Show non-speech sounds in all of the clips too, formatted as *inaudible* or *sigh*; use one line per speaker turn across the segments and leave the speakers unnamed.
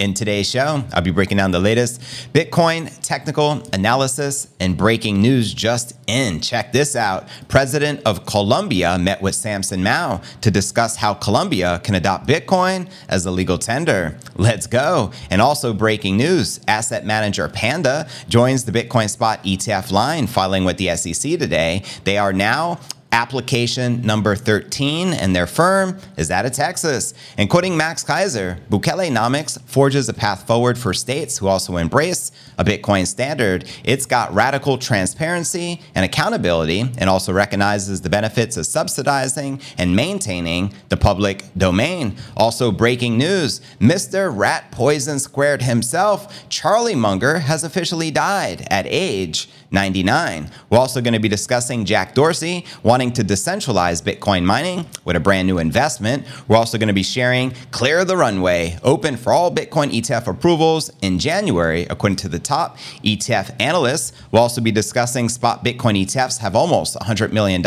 In today's show, I'll be breaking down the latest Bitcoin technical analysis and breaking news just in. Check this out. President of Colombia met with Samson Mow to discuss how Colombia can adopt Bitcoin as a legal tender. Let's go. And also breaking news, asset manager Panda joins the Bitcoin spot ETF line filing with the SEC today. They are now application number 13, and their firm is out of Texas. And quoting Max Keiser, Bukelenomics forges a path forward for states who also embrace a Bitcoin standard. It's got radical transparency and accountability, and also recognizes the benefits of subsidizing and maintaining the public domain. Also, breaking news Mr. Rat Poison Squared himself, Charlie Munger, has officially died at age 99. We're also going to be discussing Jack Dorsey wanting to decentralize Bitcoin mining with a brand new investment. We're also going to be sharing Clear the Runway, open for all Bitcoin ETF approvals in January, according to the top ETF analysts. We'll also be discussing spot Bitcoin ETFs have almost $100 million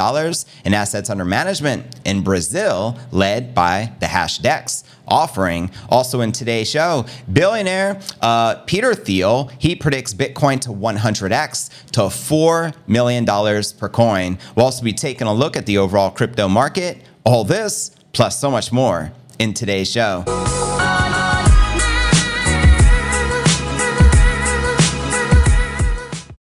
in assets under management in Brazil, led by the Hashdex offering. Also in today's show, billionaire uh, Peter Thiel, he predicts Bitcoin to 100x to $4 million per coin. We'll also be taking a look at the overall crypto market. All this, plus so much more in today's show.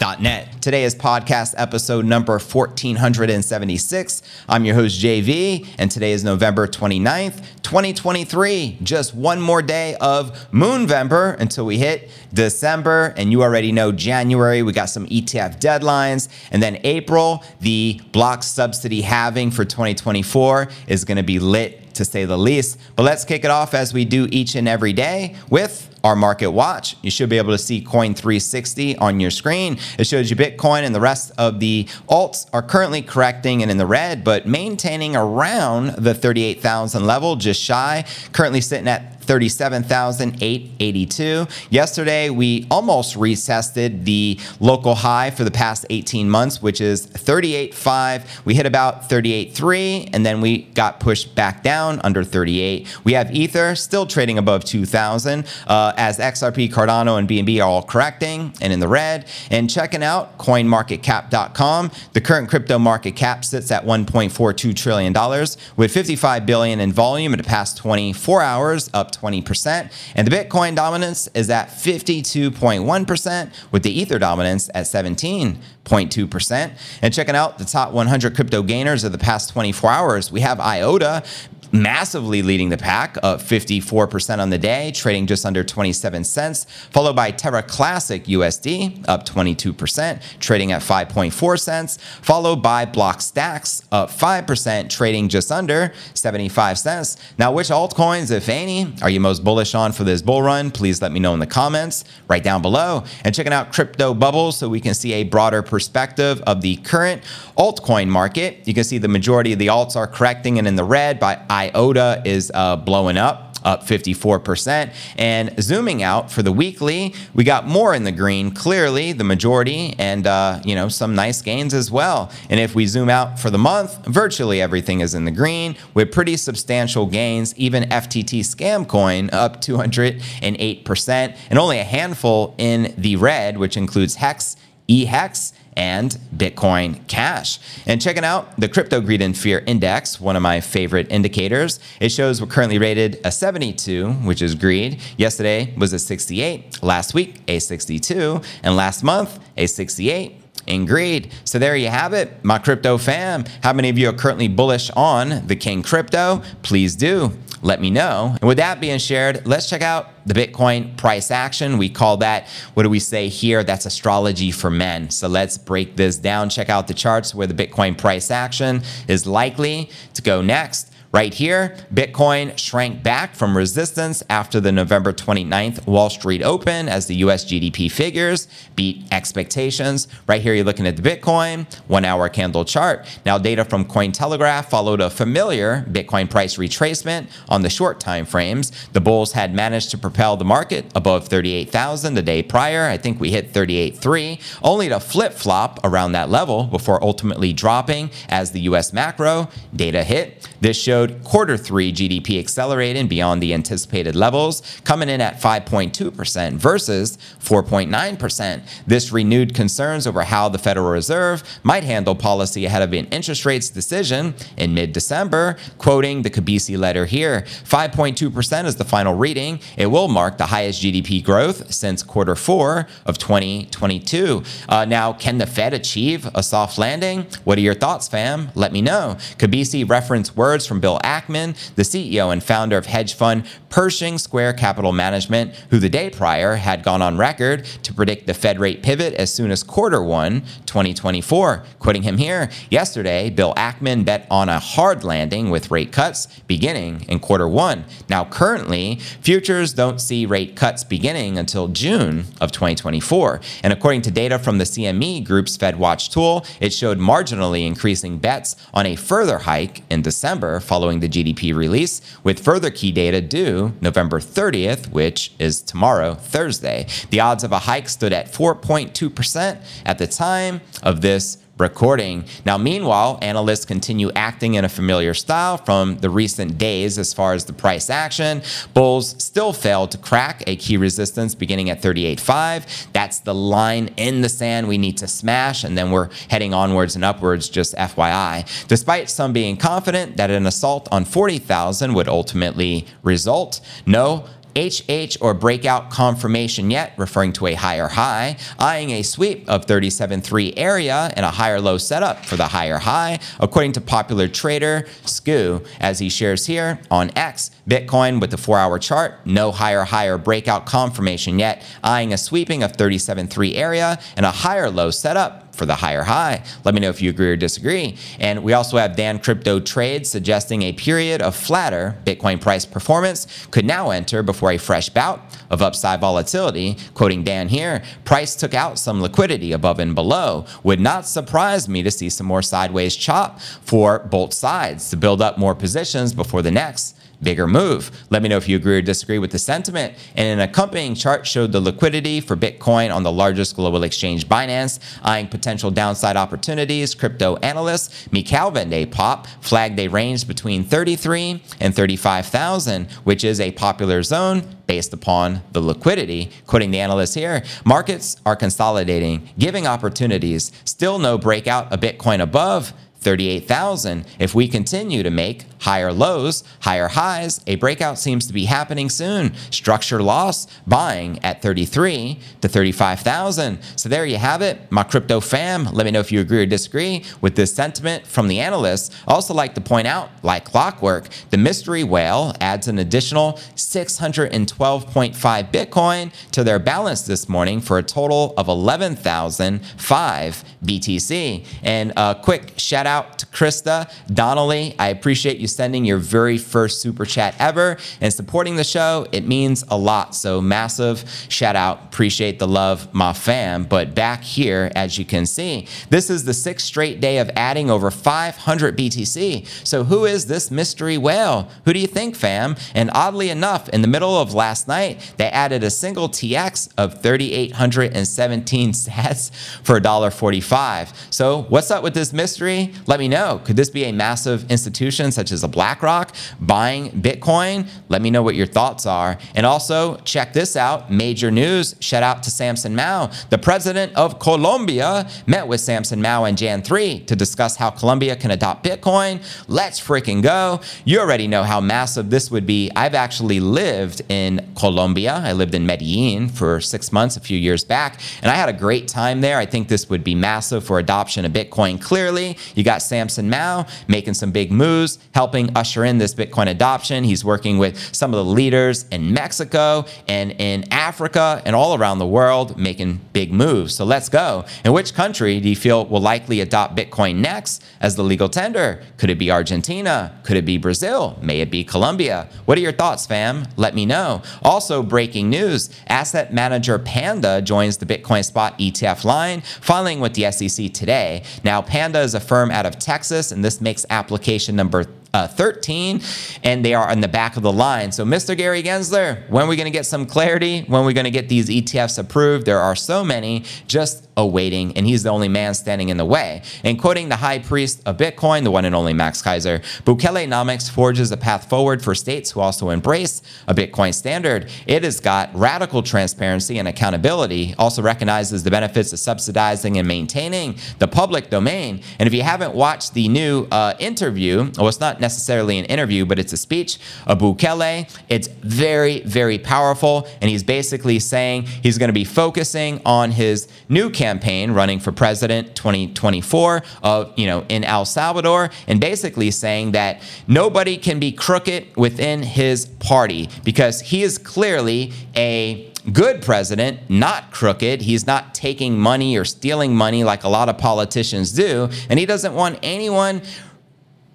Net. Today is podcast episode number 1476. I'm your host, JV, and today is November 29th, 2023. Just one more day of Moonvember until we hit December. And you already know January, we got some ETF deadlines. And then April, the block subsidy halving for 2024 is going to be lit to say the least. But let's kick it off as we do each and every day with our market watch. You should be able to see Coin 360 on your screen. It shows you Bitcoin and the rest of the alts are currently correcting and in the red, but maintaining around the 38,000 level, just shy. Currently sitting at 37,882. Yesterday, we almost retested the local high for the past 18 months, which is 38.5. We hit about 38.3, and then we got pushed back down under 38. We have Ether still trading above 2,000 uh, Uh, as XRP, Cardano, and BNB are all correcting and in the red. And checking out CoinMarketCap.com, the current crypto market cap sits at 1.42 trillion dollars with 55 billion in volume in the past 24 hours, up 20%. And the Bitcoin dominance is at 52.1%, with the Ether dominance at 17.2%. And checking out the top 100 crypto gainers of the past 24 hours, we have IOTA massively leading the pack, up 54% on the day, trading just under 27 cents, followed by Terra Classic USD, up 22%, trading at 5.4 cents, followed by Blockstacks, up 5%, trading just under 75 cents. Now, which altcoins, if any, are you most bullish on for this bull run? Please let me know in the comments right down below. And checking out Crypto Bubble so we can see a broader perspective of the current altcoin market. You can see the majority of the alts are correcting and in the red by IOTA is uh, blowing up up 54%. And zooming out for the weekly, we got more in the green, clearly the majority, and uh, you know some nice gains as well. And if we zoom out for the month, virtually everything is in the green with pretty substantial gains. Even FTT scam coin up 208%, and only a handful in the red, which includes Hex, eHex, and Bitcoin Cash. And checking out the Crypto Greed and Fear Index, one of my favorite indicators, it shows we're currently rated a 72, which is greed. Yesterday was a 68, last week a 62, and last month a 68 in greed. So there you have it, my crypto fam. How many of you are currently bullish on the King Crypto? Please do let me know. And with that being shared, let's check out the Bitcoin price action. We call that, what do we say here? That's astrology for men. So let's break this down. Check out the charts where the Bitcoin price action is likely to go next. Right here, Bitcoin shrank back from resistance after the November 29th Wall Street Open as the US GDP figures beat expectations. Right here, you're looking at the Bitcoin one hour candle chart. Now, data from Cointelegraph followed a familiar Bitcoin price retracement on the short time frames. The bulls had managed to propel the market above 38,000 the day prior. I think we hit 38.3, only to flip flop around that level before ultimately dropping as the US macro data hit. This showed quarter three GDP accelerating beyond the anticipated levels, coming in at 5.2% versus 4.9%. This renewed concerns over how the Federal Reserve might handle policy ahead of an interest rates decision in mid December. Quoting the Kobeissi letter here 5.2% is the final reading. It will mark the highest GDP growth since quarter four of 2022. Uh, now, can the Fed achieve a soft landing? What are your thoughts, fam? Let me know. Kobeissi referenced words from Bill Ackman, the CEO and founder of hedge fund Pershing Square Capital Management, who the day prior had gone on record to predict the Fed rate pivot as soon as quarter one, 2024. Quoting him here, yesterday, Bill Ackman bet on a hard landing with rate cuts beginning in quarter one. Now, currently, futures don't see rate cuts beginning until June of 2024. And according to data from the CME Group's FedWatch tool, it showed marginally increasing bets on a further hike in December December following the GDP release, with further key data due November 30th, which is tomorrow, Thursday. The odds of a hike stood at 4.2% at the time of this recording. Now, meanwhile, analysts continue acting in a familiar style from the recent days as far as the price action. Bulls still failed to crack a key resistance beginning at 38.5. That's the line in the sand we need to smash, and then we're heading onwards and upwards, just FYI. Despite some being confident that an assault on 40,000 would ultimately result, no, HH or breakout confirmation yet, referring to a higher high, eyeing a sweep of 37.3 area and a higher low setup for the higher high, according to popular trader Skew, as he shares here on X. Bitcoin with the four hour chart, no higher higher breakout confirmation yet, eyeing a sweeping of 37.3 area and a higher low setup for the higher high. Let me know if you agree or disagree. And we also have Dan Crypto Trades suggesting a period of flatter Bitcoin price performance could now enter before a fresh bout of upside volatility. Quoting Dan here, price took out some liquidity above and below. Would not surprise me to see some more sideways chop for both sides to build up more positions before the next bigger move. Let me know if you agree or disagree with the sentiment. And an accompanying chart showed the liquidity for Bitcoin on the largest global exchange, Binance, eyeing potential downside opportunities. Crypto analyst Mikhail Pop flagged a range between 33 and 35,000, which is a popular zone based upon the liquidity. Quoting the analyst here, markets are consolidating, giving opportunities. Still no breakout of Bitcoin above 38,000. If we continue to make higher lows, higher highs, a breakout seems to be happening soon. Structure loss buying at 33 to 35,000. So there you have it, my crypto fam. Let me know if you agree or disagree with this sentiment from the analysts. I also like to point out, like clockwork, the mystery whale adds an additional 612.5 Bitcoin to their balance this morning for a total of 11,005 BTC. And a quick shout out to Krista Donnelly. I appreciate you sending your very first super chat ever and supporting the show. It means a lot. So massive shout out. Appreciate the love, my fam. But back here, as you can see, this is the sixth straight day of adding over 500 BTC. So who is this mystery whale? Who do you think, fam? And oddly enough, in the middle of last night, they added a single TX of 3,817 sats for $1.45. So what's up with this mystery? Let me know. Could this be a massive institution such as a BlackRock buying Bitcoin? Let me know what your thoughts are. And also, check this out major news. Shout out to Samson Mow. The president of Colombia met with Samson Mow and Jan 3 to discuss how Colombia can adopt Bitcoin. Let's freaking go. You already know how massive this would be. I've actually lived in Colombia. I lived in Medellin for six months a few years back, and I had a great time there. I think this would be massive for adoption of Bitcoin. Clearly, you got Samson Mow making some big moves, helping usher in this Bitcoin adoption. He's working with some of the leaders in Mexico and in Africa and all around the world making big moves. So let's go. In which country do you feel will likely adopt Bitcoin next as the legal tender? Could it be Argentina? Could it be Brazil? May it be Colombia? What are your thoughts, fam? Let me know. Also, breaking news asset manager Panda joins the Bitcoin Spot ETF line, filing with the SEC today. Now, Panda is a firm out of Texas, and this makes application number uh, 13, and they are on the back of the line. So, Mr. Gary Gensler, when are we going to get some clarity? When are we going to get these ETFs approved? There are so many just awaiting, and he's the only man standing in the way. And quoting the high priest of Bitcoin, the one and only Max Keiser, Bukelenomics forges a path forward for states who also embrace a Bitcoin standard. It has got radical transparency and accountability, also recognizes the benefits of subsidizing and maintaining the public domain. And if you haven't watched the new uh, interview, well, it's not necessarily an interview, but it's a speech of Bukele. It's very, very powerful. And he's basically saying he's going to be focusing on his new campaign running for president 2024 of, uh, you know, in El Salvador and basically saying that nobody can be crooked within his party because he is clearly a good president, not crooked. He's not taking money or stealing money like a lot of politicians do. And he doesn't want anyone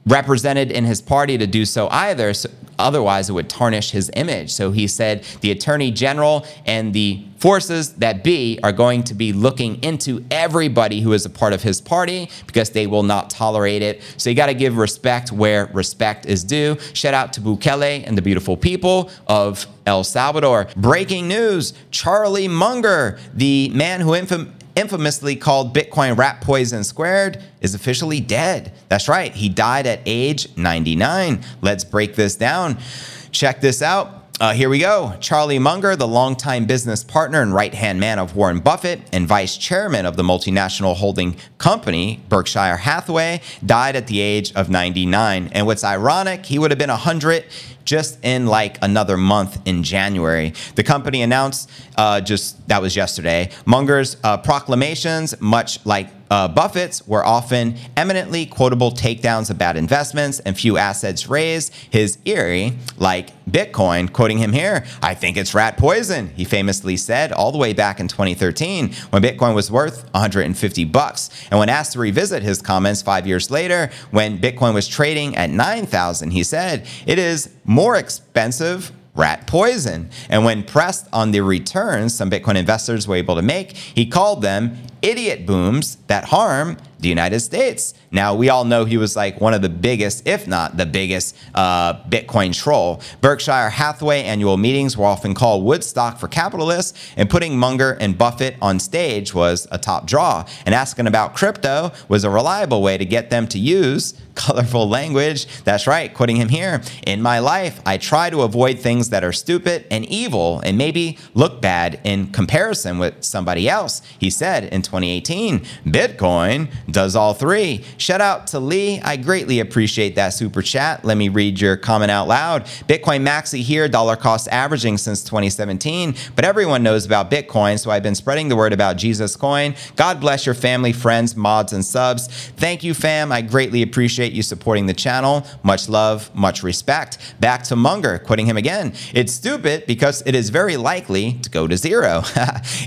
represented in his party to do so either. So otherwise, it would tarnish his image. So he said the attorney general and the forces that be are going to be looking into everybody who is a part of his party because they will not tolerate it. So you got to give respect where respect is due. Shout out to Bukele and the beautiful people of El Salvador. Breaking news Charlie Munger, the man who infam- infamously called Bitcoin rat poison squared, is officially dead. That's right, he died at age 99. Let's break this down. Check this out. Uh, here we go. Charlie Munger, the longtime business partner and right hand man of Warren Buffett and vice chairman of the multinational holding company, Berkshire Hathaway, died at the age of 99. And what's ironic, he would have been 100 just in like another month in January. The company announced uh, just that was yesterday. Munger's uh, proclamations, much like uh, Buffett's, were often eminently quotable takedowns of bad investments and few assets raised. His eerie, like Bitcoin, quoting him here, I think it's rat poison, he famously said all the way back in 2013 when Bitcoin was worth 150 bucks. And when asked to revisit his comments five years later, when Bitcoin was trading at 9,000, he said, It is more expensive rat poison. And when pressed on the returns some Bitcoin investors were able to make, he called them idiot booms that harm the United States. Now, we all know he was like one of the biggest, if not the biggest, uh, Bitcoin troll. Berkshire Hathaway annual meetings were often called Woodstock for capitalists, and putting Munger and Buffett on stage was a top draw. And asking about crypto was a reliable way to get them to use colorful language. That's right, quoting him here. In my life, I try to avoid things that are stupid and evil and maybe look bad in comparison with somebody else. He said in 2018, Bitcoin does all three. Shout out to Lee. I greatly appreciate that super chat. Let me read your comment out loud. Bitcoin Maxi here, dollar cost averaging since 2017, but everyone knows about Bitcoin, so I've been spreading the word about Jesus Coin. God bless your family, friends, mods, and subs. Thank you, fam. I greatly appreciate you supporting the channel. Much love, much respect. Back to Munger, quoting him again. It's stupid because it is very likely to go to zero. *laughs*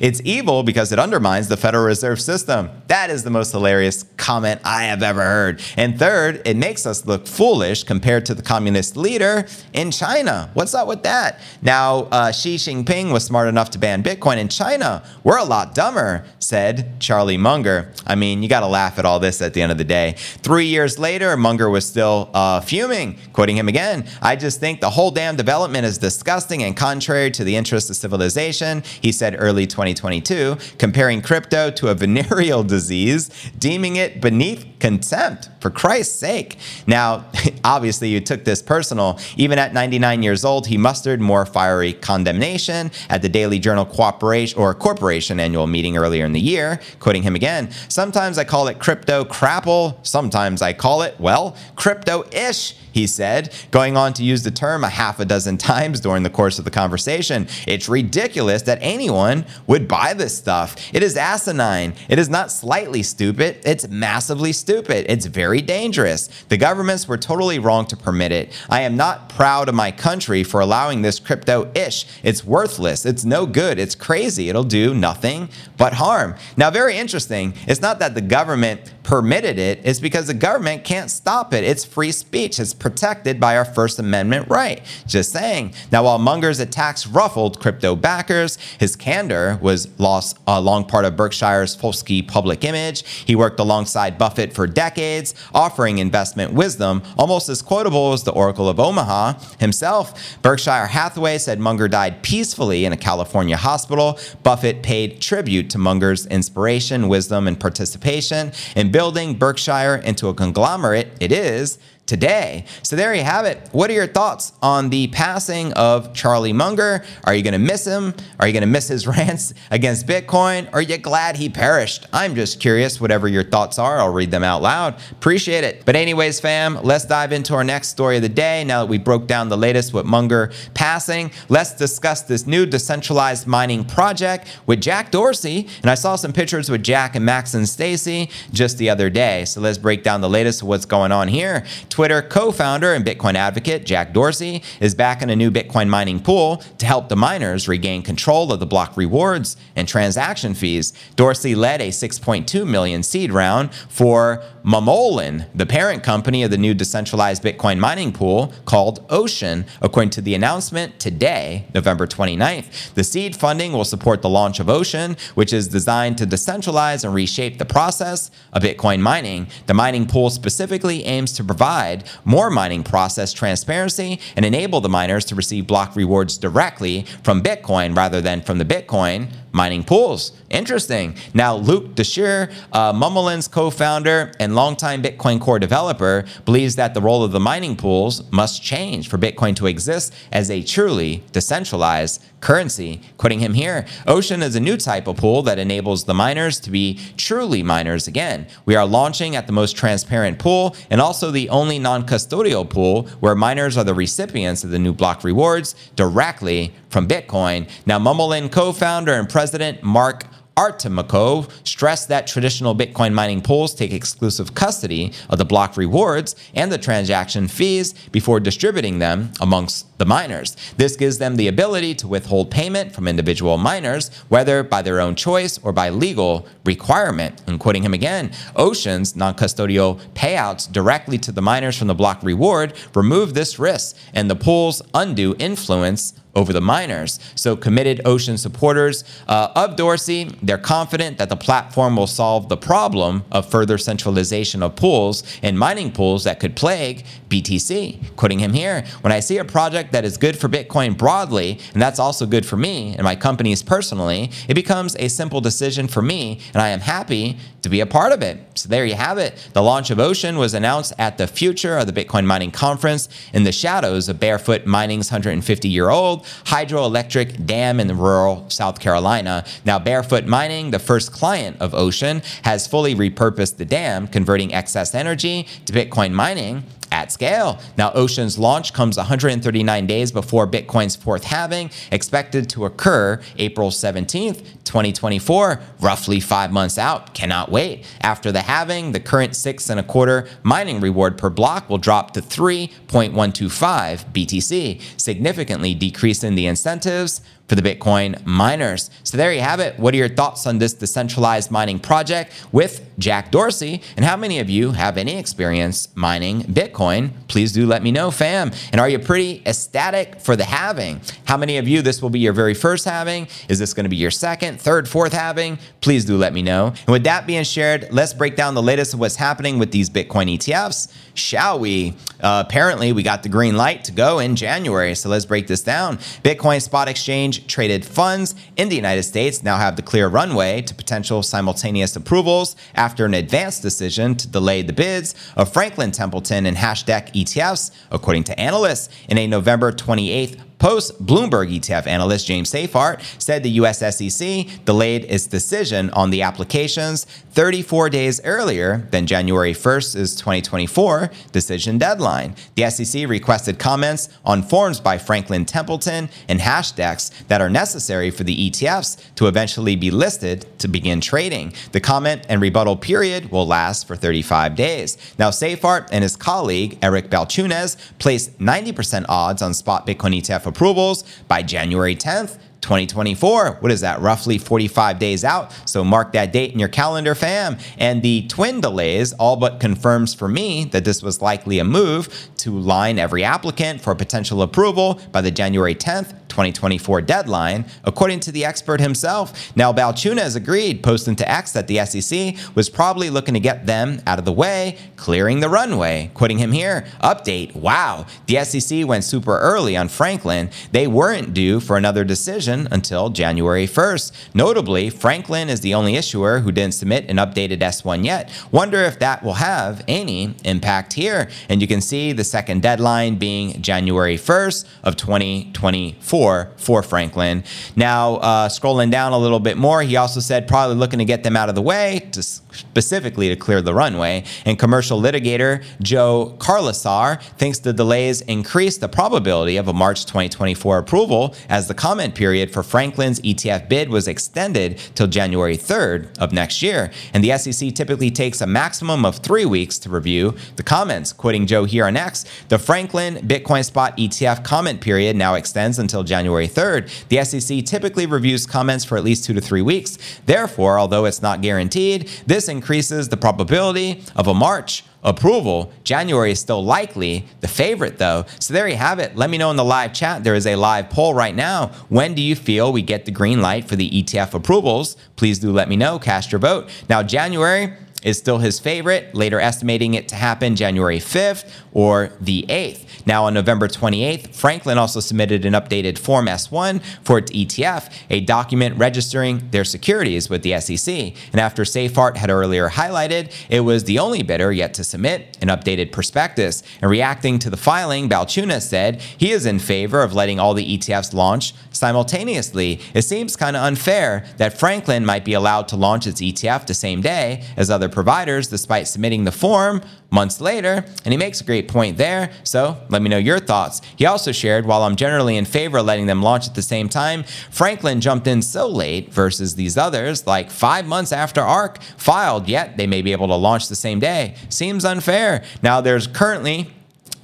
it's evil because it undermines the Federal Reserve System. That is the most hilarious comment I have ever heard. And third, it makes us look foolish compared to the communist leader in China. What's up with that? Now, uh, Xi Jinping was smart enough to ban Bitcoin in China. We're a lot dumber, said Charlie Munger. I mean, you got to laugh at all this at the end of the day. Three years later, Munger was still uh, fuming, quoting him again. I just think the whole damn development is disgusting and contrary to the interests of civilization, he said early 2022, comparing crypto to a venereal *laughs* disease, deeming it beneath contempt, for Christ's sake. Now, *laughs* obviously, you took this personal. Even at 99 years old, he mustered more fiery condemnation at the Daily Journal Cooperation or Corporation annual meeting earlier in the year, quoting him again. Sometimes I call it crypto crapple, sometimes I call it, well, crypto ish he said, going on to use the term a half a dozen times during the course of the conversation. It's ridiculous that anyone would buy this stuff. It is asinine. It is not slightly stupid, it's massively stupid. It's very dangerous. The governments were totally wrong to permit it. I am not proud of my country for allowing this crypto ish. It's worthless. It's no good. It's crazy. It'll do nothing but harm. Now, very interesting. It's not that the government permitted it, it's because the government can't stop it. It's free speech. It's protected by our First Amendment right. Just saying. Now, while Munger's attacks ruffled crypto backers, his candor was lost a long part of Berkshire's Folksy public image. He worked alongside Buffett for decades, offering investment wisdom almost as quotable as the Oracle of Omaha himself. Berkshire Hathaway said Munger died peacefully in a California hospital. Buffett paid tribute to Munger's inspiration, wisdom, and participation in building Berkshire into a conglomerate it is today. So there you have it. What are your thoughts on the passing of Charlie Munger? Are you going to miss him? Are you going to miss his *laughs* rants against Bitcoin? Are you glad he perished? I'm just curious. Whatever your thoughts are, I'll read them out loud. Appreciate it. But anyways, fam, let's dive into our next story of the day. Now that we broke down the latest with Munger passing, let's discuss this new decentralized mining project with Jack Dorsey. And I saw some pictures with Jack and Max and Stacy just the other day. So let's break down the latest of what's going on here. Twitter co founder and Bitcoin advocate Jack Dorsey is back in a new Bitcoin mining pool to help the miners regain control of the block rewards and transaction fees. Dorsey led a 6.2 million seed round for Mummolin, the parent company of the new decentralized Bitcoin mining pool called Ocean, according to the announcement today, November 29th. The seed funding will support the launch of Ocean, which is designed to decentralize and reshape the process of Bitcoin mining. The mining pool specifically aims to provide provide more mining process transparency and enable the miners to receive block rewards directly from Bitcoin rather than from the Bitcoin mining pools. Interesting. Now, Luke Dashjr, uh, co founder and longtime Bitcoin Core developer, believes that the role of the mining pools must change for Bitcoin to exist as a truly decentralized currency. Quoting him here Ocean is a new type of pool that enables the miners to be truly miners again. We are launching at the most transparent pool and also the only non custodial pool where miners are the recipients of the new block rewards directly from Bitcoin. Now, Mummolin co founder and president Mark Artymko stressed that traditional Bitcoin mining pools take exclusive custody of the block rewards and the transaction fees before distributing them amongst the miners. This gives them the ability to withhold payment from individual miners, whether by their own choice or by legal requirement. And quoting him again, Ocean's non custodial payouts directly to the miners from the block reward remove this risk and the pool's undue influence over the miners. So, committed Ocean supporters uh, of Dorsey, they're confident that the platform will solve the problem of further centralization of pools and mining pools that could plague BTC. Quoting him here, when I see a project that is good for Bitcoin broadly, and that's also good for me and my companies personally, it becomes a simple decision for me, and I am happy to be a part of it. So there you have it. The launch of Ocean was announced at the Future of the Bitcoin Mining Conference in the shadows of Barefoot Mining's 150 year old hydroelectric dam in rural South Carolina. Now, Barefoot Mining, the first client of Ocean, has fully repurposed the dam, converting excess energy to Bitcoin mining at scale. Now, Ocean's launch comes 139 days before Bitcoin's fourth halving, expected to occur April 17th, 2024, roughly five months out. Cannot wait. After the halving, the current six and a quarter mining reward per block will drop to 3.125 BTC, significantly decreasing the incentives for the Bitcoin miners. So there you have it. What are your thoughts on this decentralized mining project with Jack Dorsey? And how many of you have any experience mining Bitcoin? Please do let me know, fam. And are you pretty ecstatic for the halving? How many of you this will be your very first halving? Is this going to be your second, third, fourth halving? Please do let me know. And with that being shared, let's break down the latest of what's happening with these Bitcoin ETFs, shall we? Uh, apparently, we got the green light to go in January. So let's break this down. Bitcoin Spot Exchange exchange traded funds in the United States now have the clear runway to potential simultaneous approvals after an advanced decision to delay the bids of Franklin Templeton and Hashdex ETFs, according to analysts, in a November 28th Post Bloomberg ETF analyst James Seyffart said the US SEC delayed its decision on the applications 34 days earlier than January 1st, 2024 decision deadline. The SEC requested comments on forms by Franklin Templeton and Hashdex that are necessary for the ETFs to eventually be listed to begin trading. The comment and rebuttal period will last for 35 days. Now, Seyffart and his colleague Eric Balchunas placed 90% odds on spot Bitcoin ETF approvals by January 10th 2024. What is that? Roughly 45 days out. So mark that date in your calendar, fam. And the twin delays all but confirms for me that this was likely a move to line every applicant for potential approval by the January 10th, 2024 deadline, according to the expert himself. Now, Balchunas has agreed, posting to X that the SEC was probably looking to get them out of the way, clearing the runway. Quoting him here, update, wow, the SEC went super early on Franklin. They weren't due for another decision until January 1st. Notably, Franklin is the only issuer who didn't submit an updated S1 yet. Wonder if that will have any impact here. And you can see the second deadline being January 1st of 2024 for Franklin. Now, uh, scrolling down a little bit more, he also said probably looking to get them out of the way to specifically to clear the runway. And commercial litigator Joe Carlasare thinks the delays increase the probability of a March 2024 approval as the comment period for Franklin's ETF bid was extended till January 3rd of next year. And the SEC typically takes a maximum of three weeks to review the comments. Quoting Joe here on X, the Franklin Bitcoin Spot ETF comment period now extends until January 3rd. The SEC typically reviews comments for at least two to three weeks. Therefore, although it's not guaranteed, this increases the probability of a March approval. January is still likely, the favorite though. So there you have it. Let me know in the live chat. There is a live poll right now. When do you feel we get the green light for the ETF approvals? Please do let me know. Cast your vote. Now, January is still his favorite, later estimating it to happen January 5th or the 8th. Now, on November 28th, Franklin also submitted an updated Form S1 for its ETF, a document registering their securities with the SEC. And after Seyffart had earlier highlighted, it was the only bidder yet to submit an updated prospectus. And reacting to the filing, Balchunas said he is in favor of letting all the ETFs launch simultaneously. It seems kind of unfair that Franklin might be allowed to launch its ETF the same day as other providers despite submitting the form months later. And he makes a great point there. So let me know your thoughts. He also shared while I'm generally in favor of letting them launch at the same time, Franklin jumped in so late versus these others, like five months after ARK filed, yet they may be able to launch the same day. Seems unfair. Now, there's currently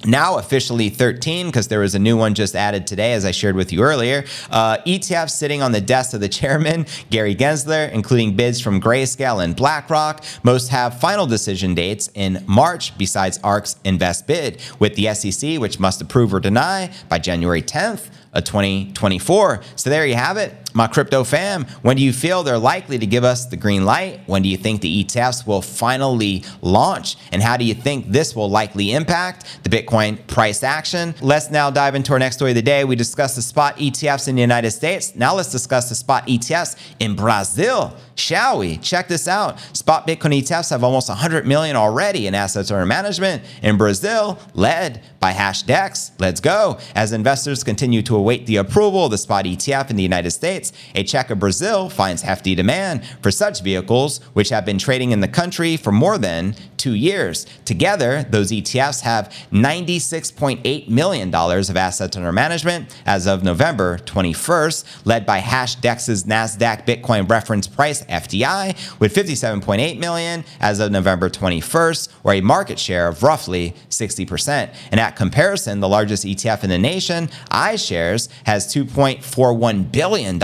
now officially 13 because there was a new one just added today as i shared with you earlier uh, etf sitting on the desk of the chairman *laughs* gary gensler including bids from grayscale and blackrock most have final decision dates in march besides ark's invest bid with the sec which must approve or deny by january 10th of 2024 so there you have it my crypto fam, when do you feel they're likely to give us the green light? When do you think the ETFs will finally launch? And how do you think this will likely impact the Bitcoin price action? Let's now dive into our next story of the day. We discussed the spot ETFs in the United States. Now let's discuss the spot ETFs in Brazil. Shall we? Check this out. Spot Bitcoin ETFs have almost 100 million already in assets under management in Brazil, led by Hashdex. Let's go. As investors continue to await the approval of the spot ETF in the United States, a check of Brazil finds hefty demand for such vehicles, which have been trading in the country for more than two years. Together, those ETFs have $96.8 million of assets under management as of November 21st, led by Hashdex's NASDAQ Bitcoin reference price FDI with 57.8 million as of November 21st, or a market share of roughly 60%. And at comparison, the largest ETF in the nation, iShares, has $2.41 billion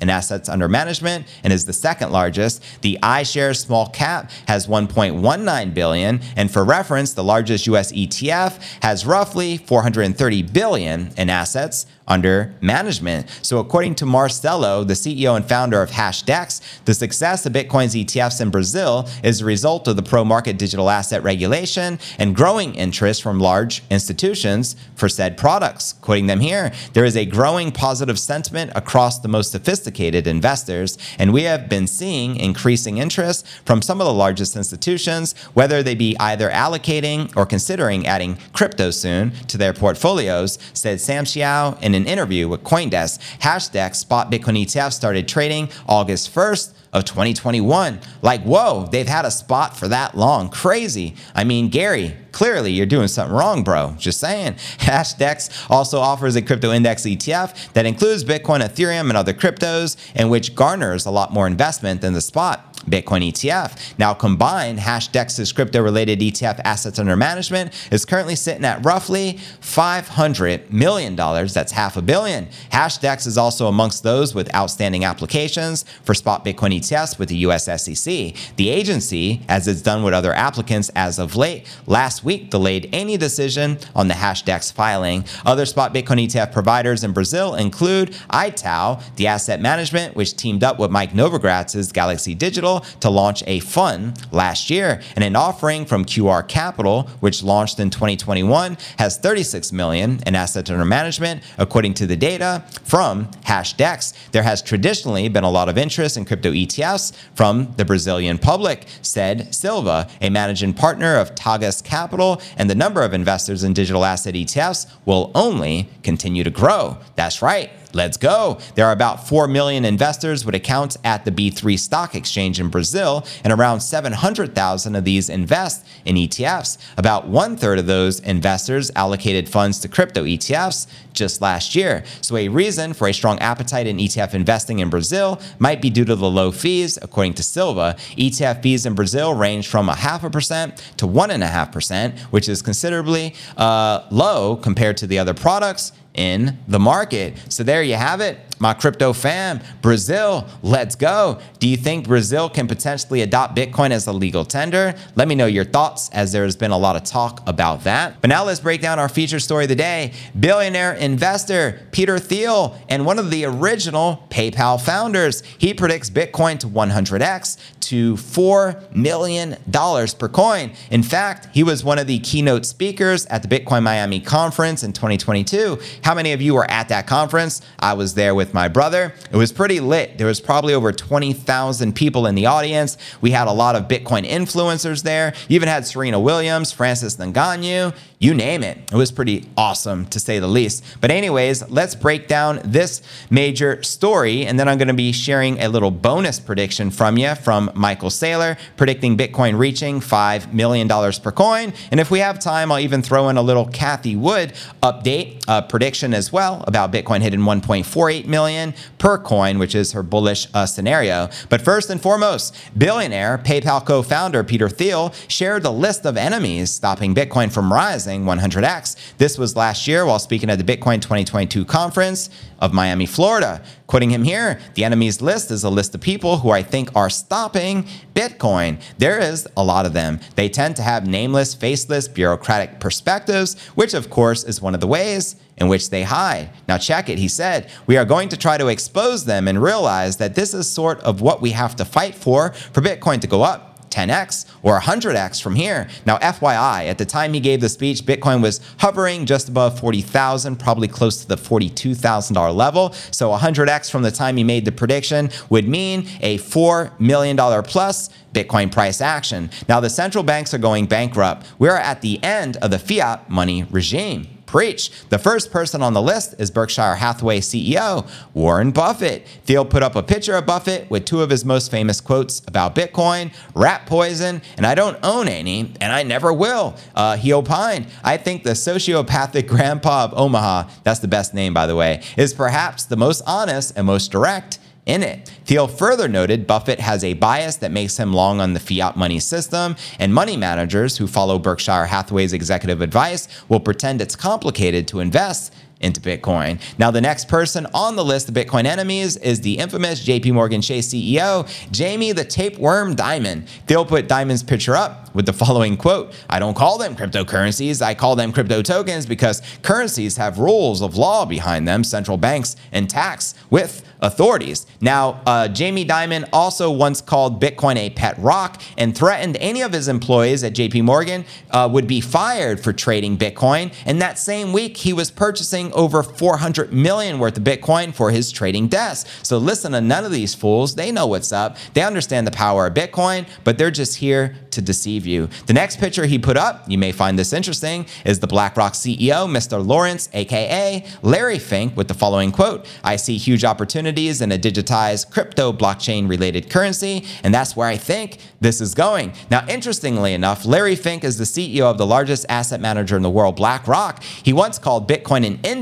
in assets under management and is the second largest. The iShares small cap has 1.19 billion, and for reference, the largest US ETF has roughly 430 billion in assets under management. So, according to Marcelo, the CEO and founder of Hashdex, the success of Bitcoin's ETFs in Brazil is a result of the pro market digital asset regulation and growing interest from large institutions for said products. Quoting them here, there is a growing positive sentiment across the most sophisticated investors, and we have been seeing increasing interest from some of the largest institutions, whether they be either allocating or considering adding crypto soon to their portfolios, said Sampaio, in an interview with Coindesk. Hashdex spot Bitcoin ETF started trading August 1st of 2021. Like, whoa, they've had a spot for that long. Crazy. I mean, Gary, clearly you're doing something wrong, bro. Just saying. *laughs* Hashdex also offers a crypto index ETF that includes Bitcoin, Ethereum, and other cryptos, and which garners a lot more investment than the spot. Bitcoin ETF. Now, combined, Hashdex's crypto related ETF assets under management is currently sitting at roughly $500 million. That's half a billion. Hashdex is also amongst those with outstanding applications for spot Bitcoin ETFs with the US SEC. The agency, as it's done with other applicants as of late, last week delayed any decision on the Hashdex filing. Other spot Bitcoin ETF providers in Brazil include Itaú, the asset management, which teamed up with Mike Novogratz's Galaxy Digital to launch a fund last year. And an offering from QR Capital, which launched in 2021, has 36 million in assets under management, according to the data from Hashdex. There has traditionally been a lot of interest in crypto ETFs from the Brazilian public, said Silva, a managing partner of Tagus Capital, and the number of investors in digital asset ETFs will only continue to grow. That's right. Let's go. There are about 4 million investors with accounts at the B3 stock exchange in Brazil, and around 700,000 of these invest in ETFs. About one third of those investors allocated funds to crypto ETFs just last year. So, a reason for a strong appetite in ETF investing in Brazil might be due to the low fees, according to Silva. ETF fees in Brazil range from a half a percent to one and a half percent, which is considerably uh, low compared to the other products in the market. So there you have it, my crypto fam. Brazil, let's go. Do you think Brazil can potentially adopt Bitcoin as a legal tender? Let me know your thoughts as there's been a lot of talk about that. But now let's break down our feature story of the day. Billionaire investor Peter Thiel and one of the original PayPal founders. He predicts Bitcoin to 100x to $4 million per coin. In fact, he was one of the keynote speakers at the Bitcoin Miami conference in 2022. How many of you were at that conference? I was there with my brother. It was pretty lit. There was probably over 20,000 people in the audience. We had a lot of Bitcoin influencers there. You even had Serena Williams, Francis Ngannou, you name it. It was pretty awesome to say the least. But anyways, let's break down this major story and then I'm going to be sharing a little bonus prediction from you from Michael Saylor predicting Bitcoin reaching $5 million per coin. And if we have time, I'll even throw in a little Cathie Wood update uh, prediction as well about Bitcoin hitting 1.48 million per coin, which is her bullish uh, scenario. But first and foremost, billionaire PayPal co-founder Peter Thiel shared the list of enemies stopping Bitcoin from rising 100x. This was last year while speaking at the Bitcoin 2022 conference of Miami, Florida. Quoting him here, the enemies list is a list of people who I think are stopping Bitcoin. There is a lot of them. They tend to have nameless, faceless, bureaucratic perspectives, which of course is one of the ways in which they hide. Now, check it. He said, We are going to try to expose them and realize that this is sort of what we have to fight for for Bitcoin to go up. 10x or 100x from here. Now, FYI, at the time he gave the speech, Bitcoin was hovering just above 40,000, probably close to the $42,000 level. So 100x from the time he made the prediction would mean a $4 million plus Bitcoin price action. Now, the central banks are going bankrupt. We're at the end of the fiat money regime. Preach. The first person on the list is Berkshire Hathaway CEO Warren Buffett. Thiel put up a picture of Buffett with two of his most famous quotes about Bitcoin, rat poison, and I don't own any, and I never will. Uh, he opined, I think the sociopathic *laughs* grandpa of Omaha, that's the best name by the way, is perhaps the most honest and most direct in it. Thiel further noted Buffett has a bias that makes him long on the fiat money system, and money managers who follow Berkshire Hathaway's executive advice will pretend it's complicated to invest into Bitcoin. Now, the next person on the list of Bitcoin enemies is the infamous JP Morgan Chase CEO, Jamie the Tapeworm Dimon. Thiel put Dimon's picture up with the following quote I don't call them cryptocurrencies, I call them crypto tokens because currencies have rules of law behind them, central banks, and tax with authorities. Now, uh, Jamie Dimon also once called Bitcoin a pet rock and threatened any of his employees at JP Morgan uh, would be fired for trading Bitcoin. And that same week, he was purchasing over 400 million worth of Bitcoin for his trading desk. So listen to none of these fools. They know what's up. They understand the power of Bitcoin, but they're just here to deceive you. The next picture he put up, you may find this interesting, is the BlackRock CEO, Mr. Lawrence, aka Larry Fink, with the following quote I see huge opportunities in a digitized crypto blockchain related currency, and that's where I think this is going. Now, interestingly enough, Larry Fink is the CEO of the largest asset manager in the world, BlackRock. He once called Bitcoin an index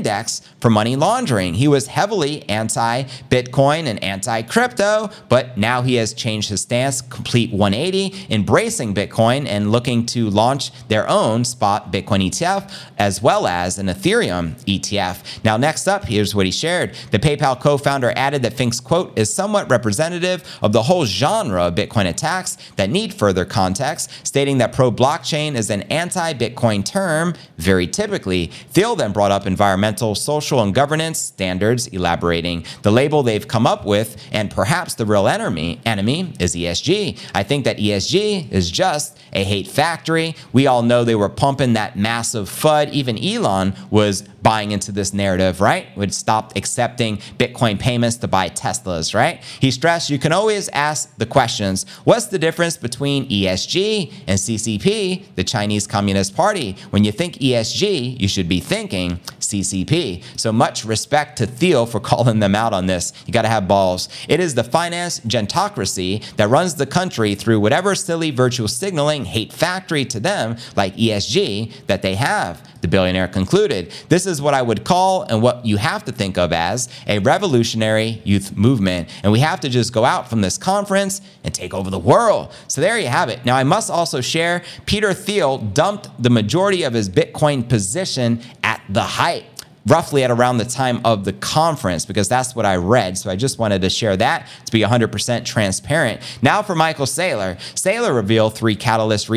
for money laundering. He was heavily anti Bitcoin and anti crypto, but now he has changed his stance, complete 180, embracing Bitcoin and looking to launch their own spot Bitcoin ETF as well as an Ethereum ETF. Now, next up, here's what he shared. The PayPal co founder added that Fink's quote is somewhat representative of the whole genre of Bitcoin attacks that need further context, stating that pro blockchain is an anti Bitcoin term. Very typically, Thiel then brought up environmental, social, and governance standards, elaborating the label they've come up with, and perhaps the real enemy, enemy is ESG. I think that ESG is just a hate factory. We all know they were pumping that massive FUD. Even Elon was buying into this narrative, right? Would stop accepting Bitcoin payments to buy Teslas, right? He stressed you can always ask the questions what's the difference between ESG and CCP, the Chinese Communist Party? When you think ESG, you should be thinking CCP. So much respect to Thiel for *laughs* calling them out on this. You got to have balls. It is the finance gerontocracy that runs the country through whatever silly virtual signaling hate factory to them, like ESG, that they have. The billionaire concluded. This is what I would call and what you have to think of as a revolutionary youth movement. And we have to just go out from this conference and take over the world. So there you have it. Now, I must also share Peter Thiel dumped the majority of his Bitcoin position at the height roughly at around the time of the conference because that's what I read. So I just wanted to share that to be 100% transparent. Now for Michael Saylor. Saylor revealed three catalysts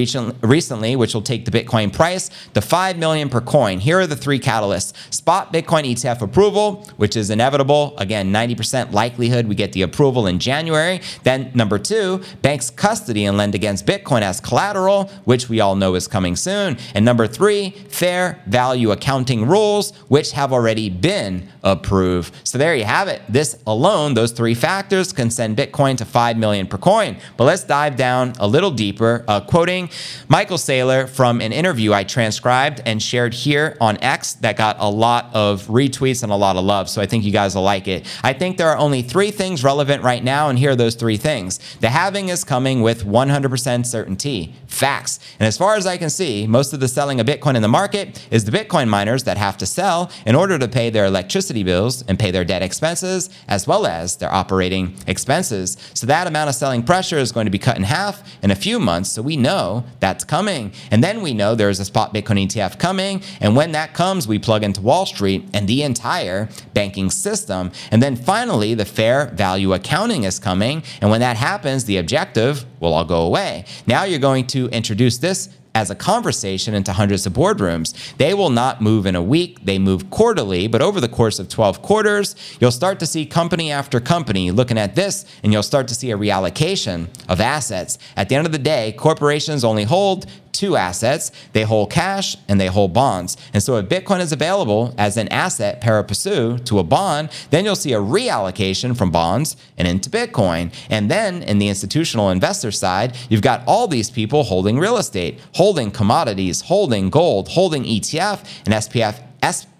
recently, which will take the Bitcoin price to 5 million per coin. Here are the three catalysts. Spot Bitcoin ETF approval, which is inevitable. Again, 90% likelihood we get the approval in January. Then number two, banks custody and lend against Bitcoin as collateral, which we all know is coming soon. And number three, fair value accounting rules, which have already been approved. So there you have it. This alone, those three factors can send Bitcoin to 5 million per coin. But let's dive down a little deeper, uh, quoting Michael Saylor from an interview I transcribed and shared here on X that got a lot of retweets and a lot of love. So I think you guys will like it. I think there are only three things relevant right now, and here are those three things. The halving is coming with 100% certainty. Facts. And as far as I can see, most of the selling of Bitcoin in the market is the Bitcoin miners that have to sell in order to pay their electricity bills and pay their debt expenses, as well as their operating expenses. So that amount of selling pressure is going to be cut in half in a few months. So we know that's coming. And then we know there's a spot Bitcoin ETF coming. And when that comes, we plug into Wall Street and the entire banking system. And then finally, the fair value accounting is coming. And when that happens, the objective will all go away. Now you're going to introduce this as a conversation into hundreds of boardrooms. They will not move in a week, they move quarterly, but over the course of 12 quarters, you'll start to see company after company looking at this and you'll start to see a reallocation of assets. At the end of the day, corporations only hold two assets. They hold cash and they hold bonds. And so if Bitcoin is available as an asset pari to a bond, then you'll see a reallocation from bonds and into Bitcoin. And then in the institutional investor side, you've got all these people holding real estate, commodities, holding gold, holding ETF and SPF.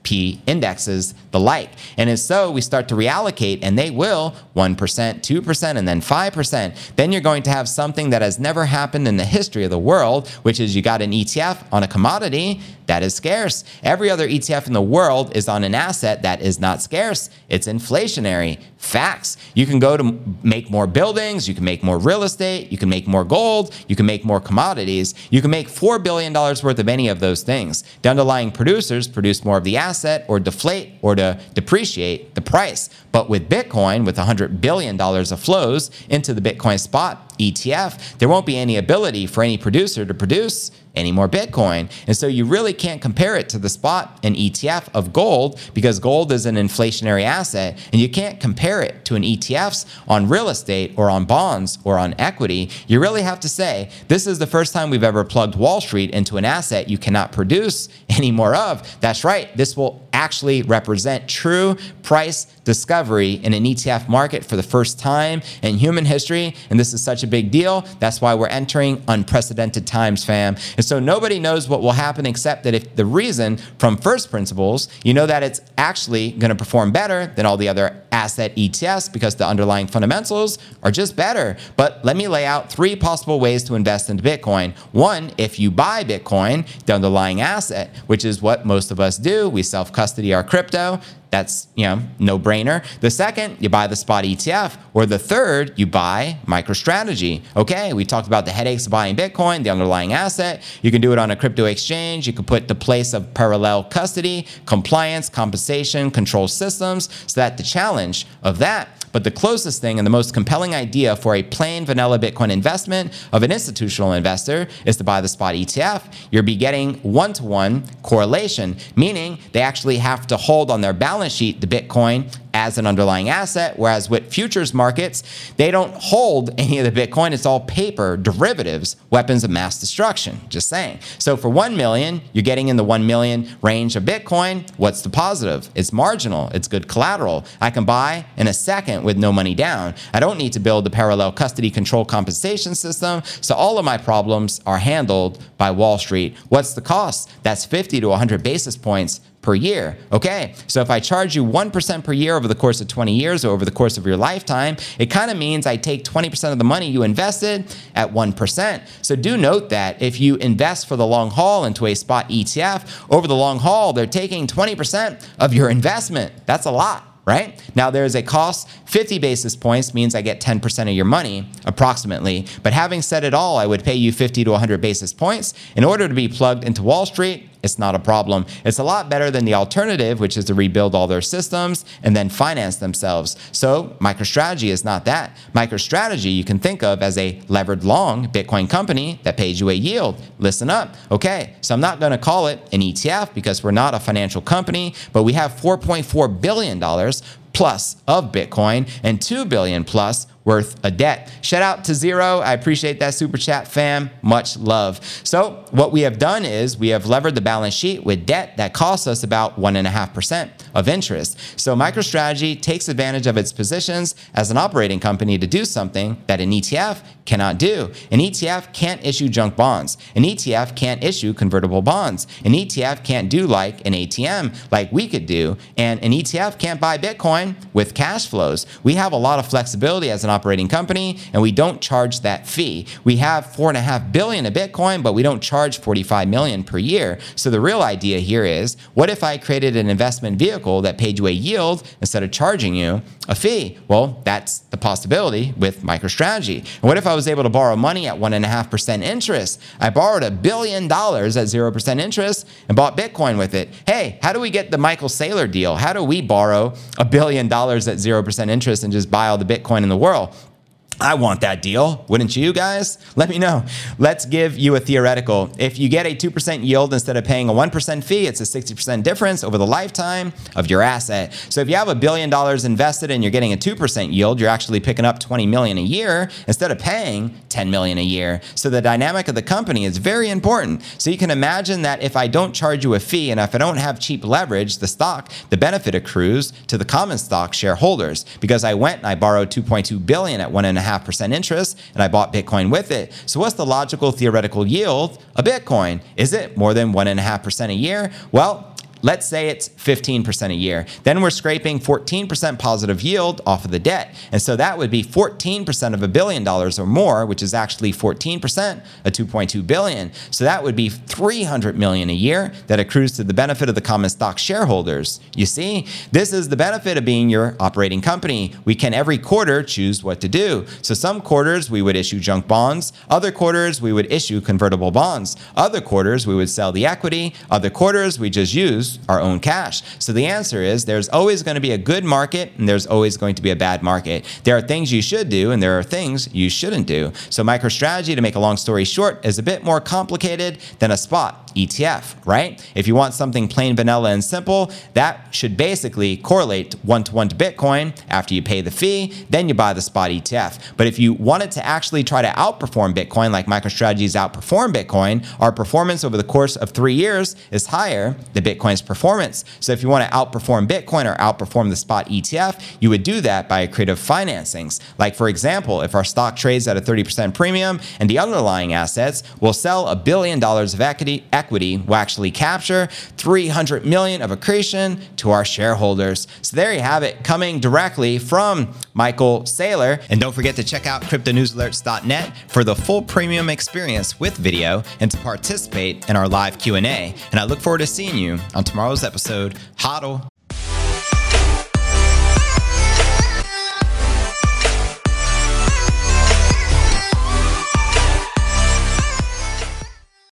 P indexes, the like. And if so, we start to reallocate, and they will 1%, 2%, and then 5%. Then you're going to have something that has never happened in the history of the world, which is you got an ETF on a commodity that is scarce. Every other ETF in the world is on an asset that is not scarce. It's inflationary. Facts. You can go to make more buildings, you can make more real estate, you can make more gold, you can make more commodities, you can make $4 billion worth of any of those things. The underlying producers produce more of the asset asset or deflate or to depreciate the price. But with Bitcoin, with $100 billion of flows into the Bitcoin spot ETF, there won't be any ability for any producer to produce any more Bitcoin. And so you really can't compare it to the spot and ETF of gold because gold is an inflationary asset and you can't compare it to an ETFs on real estate or on bonds or on equity. You really have to say this is the first time we've ever plugged Wall Street into an asset you cannot produce *laughs* any more of. That's right. This will actually represent true price discovery in an ETF market for the first time in human history. And this is such a big deal. That's why we're entering unprecedented times, fam. And so nobody knows what will happen except that if the reason from first principles, you know that it's actually going to perform better than all the other asset ETFs because the underlying fundamentals are just better. But let me lay out three possible ways to invest into Bitcoin. One, if you buy Bitcoin, the underlying asset, which is what most of us do, we self custody our crypto. That's, you know, no brainer. The second, you buy the spot ETF. Or the third, you buy MicroStrategy. Okay, we talked about the headaches of buying Bitcoin, the underlying asset. You can do it on a crypto exchange. You can put the place of parallel custody, compliance, compensation, control systems, so that the challenge of that but the closest thing and the most compelling idea for a plain vanilla Bitcoin investment of an institutional investor is to buy the spot ETF. You're be getting one to one correlation, meaning they actually have to hold on their balance sheet the Bitcoin as an underlying asset. Whereas with futures markets, they don't hold any of the Bitcoin. It's all paper, derivatives, weapons of mass destruction. Just saying. So for 1 million, you're getting in the 1 million range of Bitcoin. What's the positive? It's marginal. It's good collateral. I can buy in a second with no money down. I don't need to build a parallel custody control compensation system. So all of my problems are handled by Wall Street. What's the cost? That's 50 to 100 basis points per year. Okay, so if I charge you 1% per year over the course of 20 years or over the course of your lifetime, it kind of means I take 20% of the money you invested at 1%. So do note that if you invest for the long haul into a spot ETF, over the long haul, they're taking 20% of your investment. That's a lot right? Now there's a cost. 50 basis points means I get 10% of your money, approximately. But having said it all, I would pay you 50 to 100 basis points in order to be plugged into Wall Street it's not a problem. It's a lot better than the alternative, which is to rebuild all their systems and then finance themselves. So, MicroStrategy is not that. MicroStrategy you can think of as a levered long Bitcoin company that pays you a yield. Listen up. Okay, so I'm not going to call it an ETF because we're not a financial company, but we have $4.4 billion plus of Bitcoin and 2 billion plus worth of debt. Shout out to Zero. I appreciate that super chat, fam. Much love. So, what we have done is we have levered the balance sheet with debt that costs us about 1.5% of interest. So, MicroStrategy takes advantage of its positions as an operating company to do something that an ETF cannot do. An ETF can't issue junk bonds. An ETF can't issue convertible bonds. An ETF can't do like an ATM, like we could do. And an ETF can't buy Bitcoin with cash flows. We have a lot of flexibility as an operating company, and we don't charge that fee. We have four and a half billion of Bitcoin, but we don't charge 45 million per year. So the real idea here is what if I created an investment vehicle that paid you a yield instead of charging you a fee? Well, that's the possibility with MicroStrategy. And what if I was able to borrow money at 1.5% interest? I borrowed a billion dollars at 0% interest and bought Bitcoin with it. Hey, how do we get the Michael Saylor deal? How do we borrow a billion dollars at 0% interest and just buy all the Bitcoin in the world? I want that deal. Wouldn't you guys? Let me know. Let's give you a theoretical. If you get a 2% yield instead of paying a 1% fee, it's a 60% difference over the lifetime of your asset. So if you have a billion dollars invested and you're getting a 2% yield, you're actually picking up 20 million a year instead of paying 10 million a year. So the dynamic of the company is very important. So you can imagine that if I don't charge you a fee and if I don't have cheap leverage, the stock, the benefit accrues to the common stock shareholders because I went and I borrowed 2.2 billion at one and a 1.5% interest and I bought Bitcoin with it. So, what's the logical theoretical yield of Bitcoin? Is it more than 1.5% a year? Well, Let's say it's 15% a year. Then we're scraping 14% positive yield off of the debt. And so that would be 14% of a billion dollars or more, which is actually 14% of 2.2 billion. So that would be 300 million a year that accrues to the benefit of the common stock shareholders. You see, this is the benefit of being your operating company. We can every quarter choose what to do. So some quarters we would issue junk bonds, other quarters we would issue convertible bonds, other quarters we would sell the equity, other quarters we just use our own cash? So the answer is there's always going to be a good market and there's always going to be a bad market. There are things you should do and there are things you shouldn't do. So MicroStrategy, to make a long story short, is a bit more complicated than a spot ETF, right? If you want something plain vanilla and simple, that should basically correlate one to one to Bitcoin after you pay the fee, then you buy the spot ETF. But if you wanted to actually try to outperform Bitcoin, like MicroStrategy's outperform Bitcoin, our performance over the course of three years is higher than Bitcoin's performance. So if you want to outperform Bitcoin or outperform the spot ETF, you would do that by creative financings. Like, for example, if our stock trades at a 30% premium and the underlying assets will sell a billion dollars of equity, equity will actually capture 300 million of accretion to our shareholders. So there you have it, coming directly from Michael Saylor. And don't forget to check out cryptonewsalerts.net for the full premium experience with video and to participate in our live Q&A. And I look forward to seeing you on tomorrow's episode. Hodl.